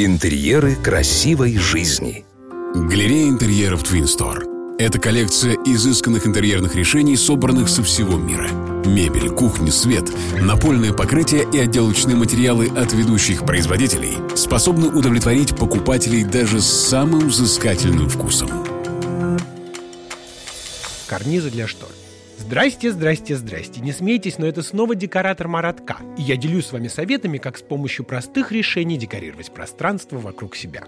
Интерьеры красивой жизни. Галерея интерьеров Twin Store. Это коллекция изысканных интерьерных решений, собранных со всего мира. Мебель, кухня, свет, напольное покрытие и отделочные материалы от ведущих производителей способны удовлетворить покупателей даже с самым взыскательным вкусом. Карнизы для штор. Здрасте, здрасте, здрасте. Не смейтесь, но это снова декоратор Маратка. И я делюсь с вами советами, как с помощью простых решений декорировать пространство вокруг себя.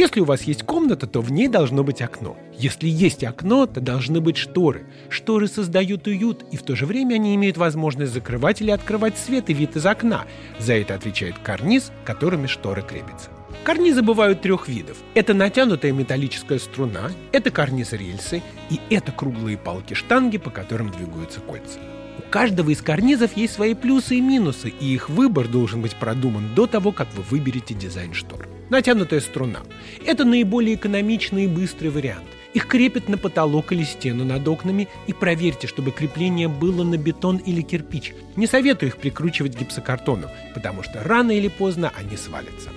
Если у вас есть комната, то в ней должно быть окно. Если есть окно, то должны быть шторы. Шторы создают уют, и в то же время они имеют возможность закрывать или открывать свет и вид из окна. За это отвечает карниз, которыми шторы крепятся. Карнизы бывают трех видов. Это натянутая металлическая струна, это карниз-рельсы и это круглые палки-штанги, по которым двигаются кольца. У каждого из карнизов есть свои плюсы и минусы, и их выбор должен быть продуман до того, как вы выберете дизайн штор. Натянутая струна – это наиболее экономичный и быстрый вариант. Их крепят на потолок или стену над окнами и проверьте, чтобы крепление было на бетон или кирпич. Не советую их прикручивать к гипсокартону, потому что рано или поздно они свалятся.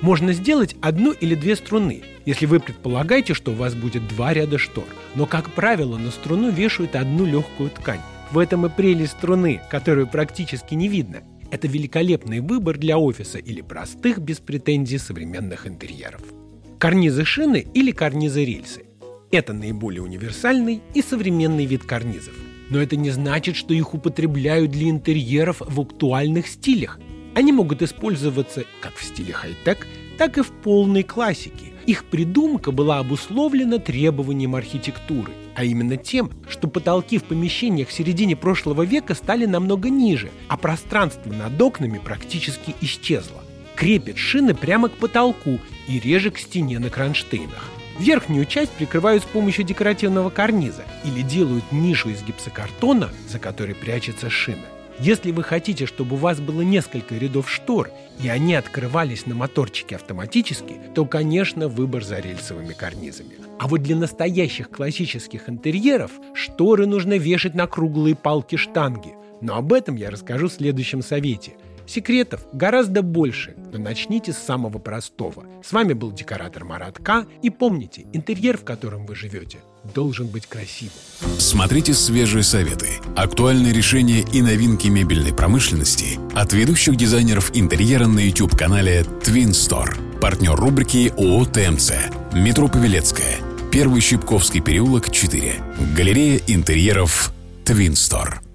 Можно сделать одну или две струны, если вы предполагаете, что у вас будет два ряда штор. Но, как правило, на струну вешают одну легкую ткань. В этом и прелесть струны, которую практически не видно. Это великолепный выбор для офиса или простых, без претензий современных интерьеров. Карнизы шины или карнизы рельсы. Это наиболее универсальный и современный вид карнизов. Но это не значит, что их употребляют для интерьеров в актуальных стилях. Они могут использоваться как в стиле хай-тек, так и в полной классике. Их придумка была обусловлена требованием архитектуры, а именно тем, что потолки в помещениях в середине прошлого века стали намного ниже, а пространство над окнами практически исчезло. Крепят шины прямо к потолку и реже к стене на кронштейнах. Верхнюю часть прикрывают с помощью декоративного карниза или делают нишу из гипсокартона, за которой прячется шина. Если вы хотите, чтобы у вас было несколько рядов штор, и они открывались на моторчике автоматически, то, конечно, выбор за рельсовыми карнизами. А вот для настоящих классических интерьеров шторы нужно вешать на круглые палки-штанги. Но об этом я расскажу в следующем совете – Секретов гораздо больше, но начните с самого простого. С вами был декоратор Марат К. И помните, интерьер, в котором вы живете, должен быть красивым. Смотрите свежие советы, актуальные решения и новинки мебельной промышленности от ведущих дизайнеров интерьера на YouTube-канале Twin Store. Партнер рубрики ООО ТМЦ. Метро Павелецкая. Первый Щипковский переулок, 4. Галерея интерьеров Twin Store.